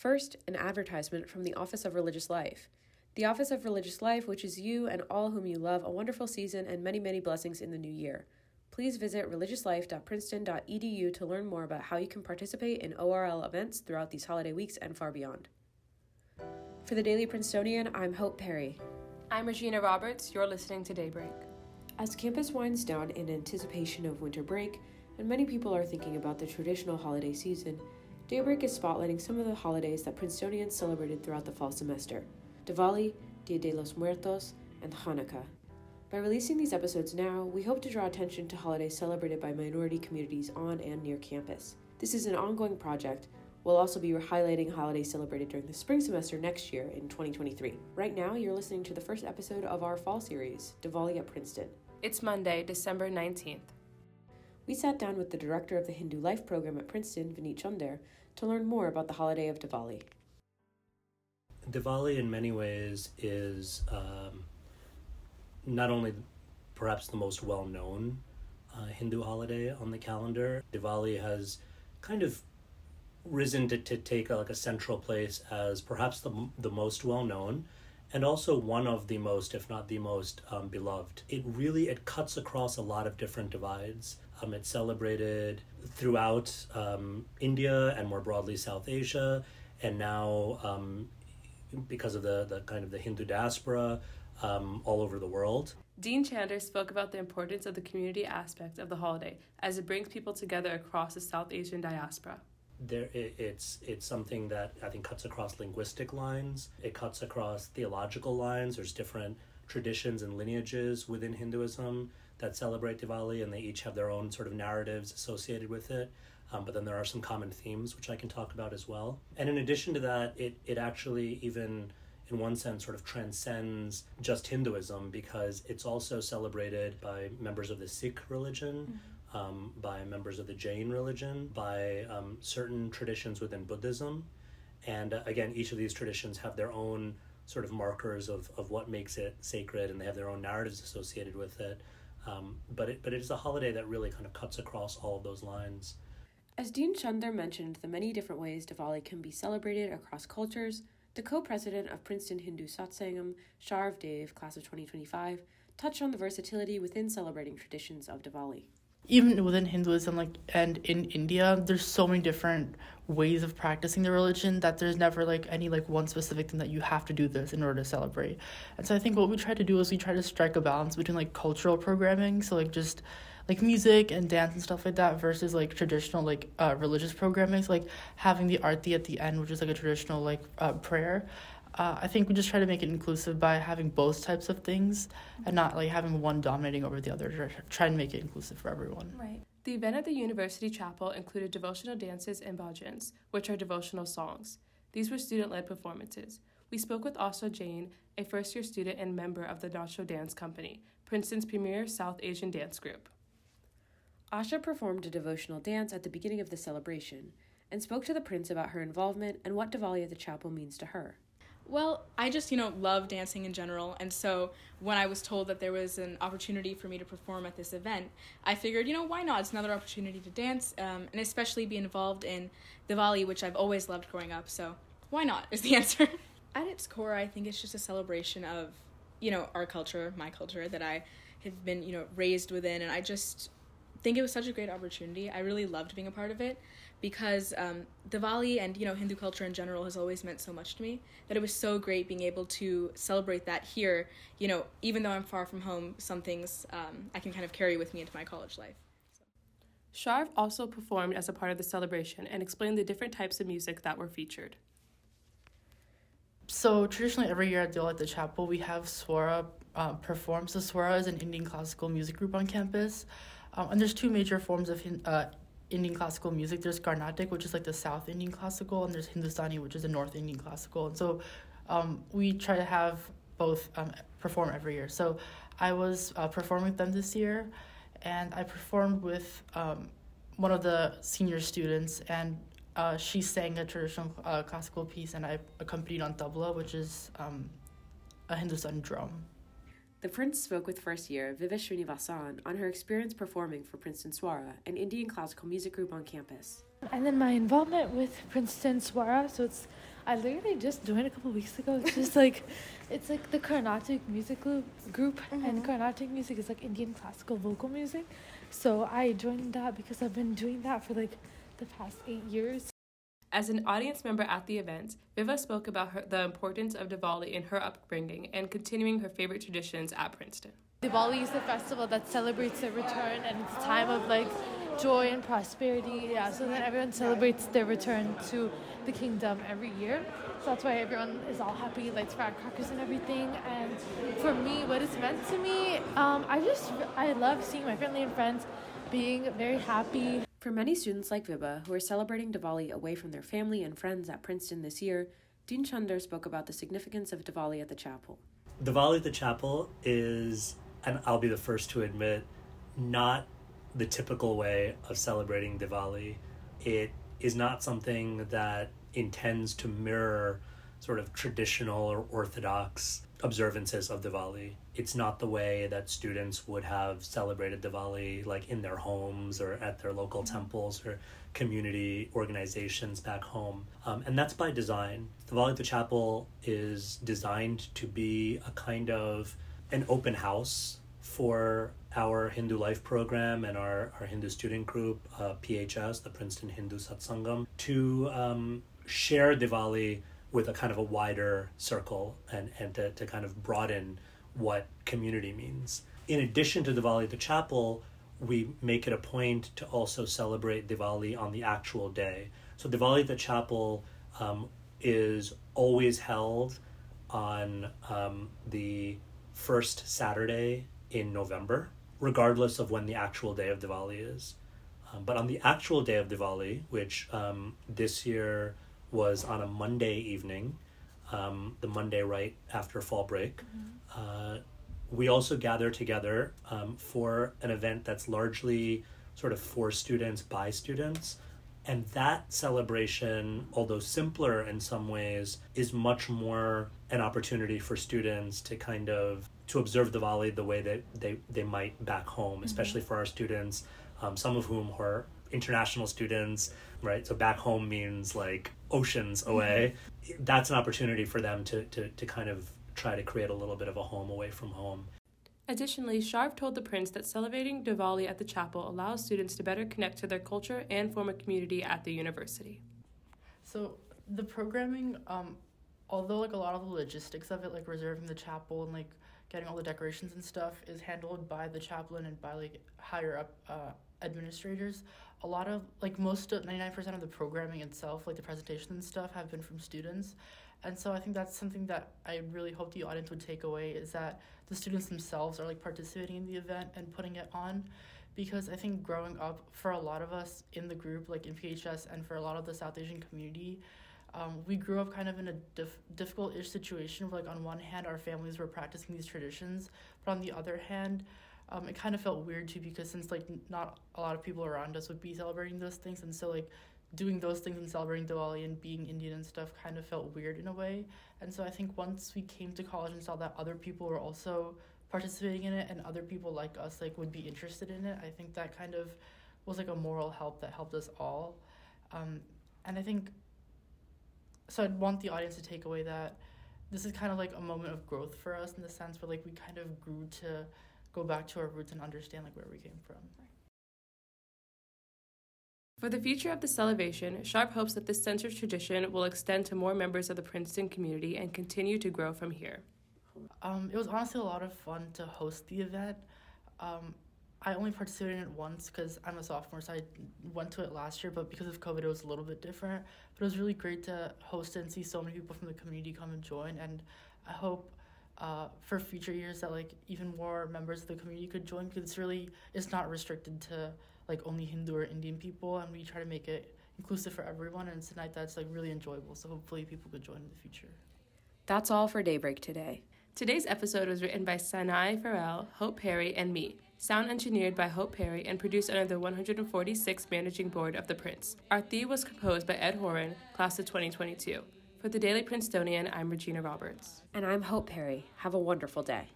First, an advertisement from the Office of Religious Life. The Office of Religious Life wishes you and all whom you love a wonderful season and many, many blessings in the new year. Please visit religiouslife.princeton.edu to learn more about how you can participate in ORL events throughout these holiday weeks and far beyond. For the Daily Princetonian, I'm Hope Perry. I'm Regina Roberts. You're listening to Daybreak. As campus winds down in anticipation of winter break, and many people are thinking about the traditional holiday season, Daybreak is spotlighting some of the holidays that Princetonians celebrated throughout the fall semester Diwali, Dia de los Muertos, and Hanukkah. By releasing these episodes now, we hope to draw attention to holidays celebrated by minority communities on and near campus. This is an ongoing project. We'll also be highlighting holidays celebrated during the spring semester next year in 2023. Right now, you're listening to the first episode of our fall series, Diwali at Princeton. It's Monday, December 19th. We sat down with the director of the Hindu Life program at Princeton, Vineet Chunder, to learn more about the holiday of Diwali. Diwali, in many ways, is um, not only perhaps the most well known uh, Hindu holiday on the calendar. Diwali has kind of risen to, to take a, like a central place as perhaps the, the most well known and also one of the most if not the most um, beloved. It really it cuts across a lot of different divides. Um, it's celebrated throughout um, india and more broadly south asia and now um, because of the, the kind of the hindu diaspora um, all over the world. Dean Chunder spoke about the importance of the community aspect of the holiday as it brings people together across the South Asian diaspora there it, it's it's something that I think cuts across linguistic lines. It cuts across theological lines. There's different traditions and lineages within Hinduism that celebrate Diwali, and they each have their own sort of narratives associated with it. Um, but then there are some common themes which I can talk about as well. And in addition to that, it it actually even in one sense sort of transcends just Hinduism because it's also celebrated by members of the Sikh religion. Mm-hmm um, by members of the Jain religion, by um, certain traditions within Buddhism. And uh, again, each of these traditions have their own sort of markers of, of what makes it sacred, and they have their own narratives associated with it. Um, but it but it is a holiday that really kind of cuts across all of those lines. As Dean Chunder mentioned the many different ways Diwali can be celebrated across cultures, the co-president of Princeton Hindu Satsangam, Sharv Dave, class of 2025, touched on the versatility within celebrating traditions of Diwali even within Hinduism, like and in India, there's so many different ways of practicing the religion that there's never like any like one specific thing that you have to do this in order to celebrate. And so I think what we try to do is we try to strike a balance between like cultural programming, so like just like music and dance and stuff like that versus like traditional like uh, religious programming so like having the arti at the end which is like a traditional like uh, prayer uh, I think we just try to make it inclusive by having both types of things and not like having one dominating over the other. Try and make it inclusive for everyone. Right. The event at the University Chapel included devotional dances and bhajans, which are devotional songs. These were student led performances. We spoke with Asha Jain, a first year student and member of the Naacho Dance Company, Princeton's premier South Asian dance group. Asha performed a devotional dance at the beginning of the celebration and spoke to the prince about her involvement and what Diwali at the chapel means to her. Well, I just, you know, love dancing in general. And so when I was told that there was an opportunity for me to perform at this event, I figured, you know, why not? It's another opportunity to dance um, and especially be involved in Diwali, which I've always loved growing up. So why not is the answer. At its core, I think it's just a celebration of, you know, our culture, my culture that I have been, you know, raised within. And I just think it was such a great opportunity. I really loved being a part of it because um, Diwali and you know Hindu culture in general has always meant so much to me that it was so great being able to celebrate that here. You know, even though I'm far from home, some things um, I can kind of carry with me into my college life. So. Sharv also performed as a part of the celebration and explained the different types of music that were featured. So traditionally, every year at Diwali at the chapel, we have Swara uh, perform. So Swara is an Indian classical music group on campus. Um, and there's two major forms of uh, Indian classical music. There's Carnatic, which is like the South Indian classical, and there's Hindustani, which is the North Indian classical. And so um, we try to have both um, perform every year. So I was uh, performing with them this year, and I performed with um, one of the senior students, and uh, she sang a traditional uh, classical piece, and I accompanied on tabla, which is um, a Hindustani drum. The Prince spoke with first year Vibha Srinivasan on her experience performing for Princeton Swara, an Indian classical music group on campus. And then my involvement with Princeton Swara, so it's I literally just joined a couple weeks ago. It's just like, it's like the Carnatic music group, group and mm-hmm. Carnatic music is like Indian classical vocal music. So I joined that because I've been doing that for like the past eight years. As an audience member at the event, Vibha spoke about her, the importance of Diwali in her upbringing and continuing her favorite traditions at Princeton. Diwali is a festival that celebrates the return and it's a time of like joy and prosperity. Yeah, so then everyone celebrates their return to the kingdom every year. So that's why everyone is all happy, lights firecrackers and everything. And for me, what it's meant to me, um, I just I love seeing my family and friends being very happy. For many students like Vibha who are celebrating Diwali away from their family and friends at Princeton this year, Dean Chunder spoke about the significance of Diwali at the chapel. Diwali at the chapel is, and I'll be the first to admit, not the typical way of celebrating Diwali. It is not something that intends to mirror sort of traditional or orthodox observances of Diwali. It's not the way that students would have celebrated Diwali like in their homes or at their local temples or community organizations back home. Um, and that's by design. Diwali at the Chapel is designed to be a kind of an open house for our Hindu Life program and our, our Hindu student group, uh, PHS, the Princeton Hindu Satsangam, to um, share Diwali with a kind of a wider circle and, and to, to kind of broaden what community means. In addition to Diwali at the chapel, we make it a point to also celebrate Diwali on the actual day. So Diwali at the chapel um, is always held on um, the first Saturday in November, regardless of when the actual day of Diwali is. Um, but on the actual day of Diwali, which um, this year was on a Monday evening, um, the Monday right after fall break, uh, we also gather together um, for an event that's largely sort of for students by students. And that celebration, although simpler in some ways, is much more an opportunity for students to kind of to observe the Diwali the way that they, they might back home, especially for our students, um, some of whom are international students, right? So back home means like oceans away. That's an opportunity for them to, to, to kind of try to create a little bit of a home away from home. Additionally, Sharv told the prince that celebrating Diwali at the chapel allows students to better connect to their culture and form a community at the university. So the programming, um, although like a lot of the logistics of it, like reserving the chapel and like getting all the decorations and stuff, is handled by the chaplain and by like higher up uh, administrators. A lot of like most of ninety nine percent of the programming itself, like the presentations and stuff, have been from students. And so I think that's something that I really hope the audience would take away is that the students themselves are like participating in the event and putting it on because I think growing up for a lot of us in the group, like in PHS, and for a lot of the South Asian community, um, we grew up kind of in a dif- difficult ish situation where, like, on one hand, our families were practicing these traditions, but on the other hand, um, it kind of felt weird too because since like not a lot of people around us would be celebrating those things, and so like doing those things and celebrating Diwali and being Indian and stuff kind of felt weird in a way. And so I think once we came to college and saw that other people were also participating in it and other people like us like would be interested in it, I think that kind of was like a moral help that helped us all. Um, and I think so I'd want the audience to take away that this is kind of like a moment of growth for us in the sense where like we kind of grew to go back to our roots and understand like where we came from. For the future of the celebration, Sharv hopes that this sense of tradition will extend to more members of the Princeton community and continue to grow from here. Um, it was honestly a lot of fun to host the event. Um, I only participated in it once because I'm a sophomore, so I went to it last year, but because of COVID, it was a little bit different. But it was really great to host and see so many people from the community come and join. And I hope uh, for future years that like even more members of the community could join because it's really it's not restricted to like only Hindu or Indian people, and we try to make it inclusive for everyone. And tonight that's like really enjoyable. So hopefully people could join in the future. That's all for Daybreak today. Today's episode was written by Sanai Farrell, Hope Perry, and me. Sound engineered by Hope Perry and produced under the 146th Managing Board of the Prince. Our theme was composed by Ed Horan, class of 2022. For the Daily Princetonian, I'm Regina Roberts. And I'm Hope Perry. Have a wonderful day.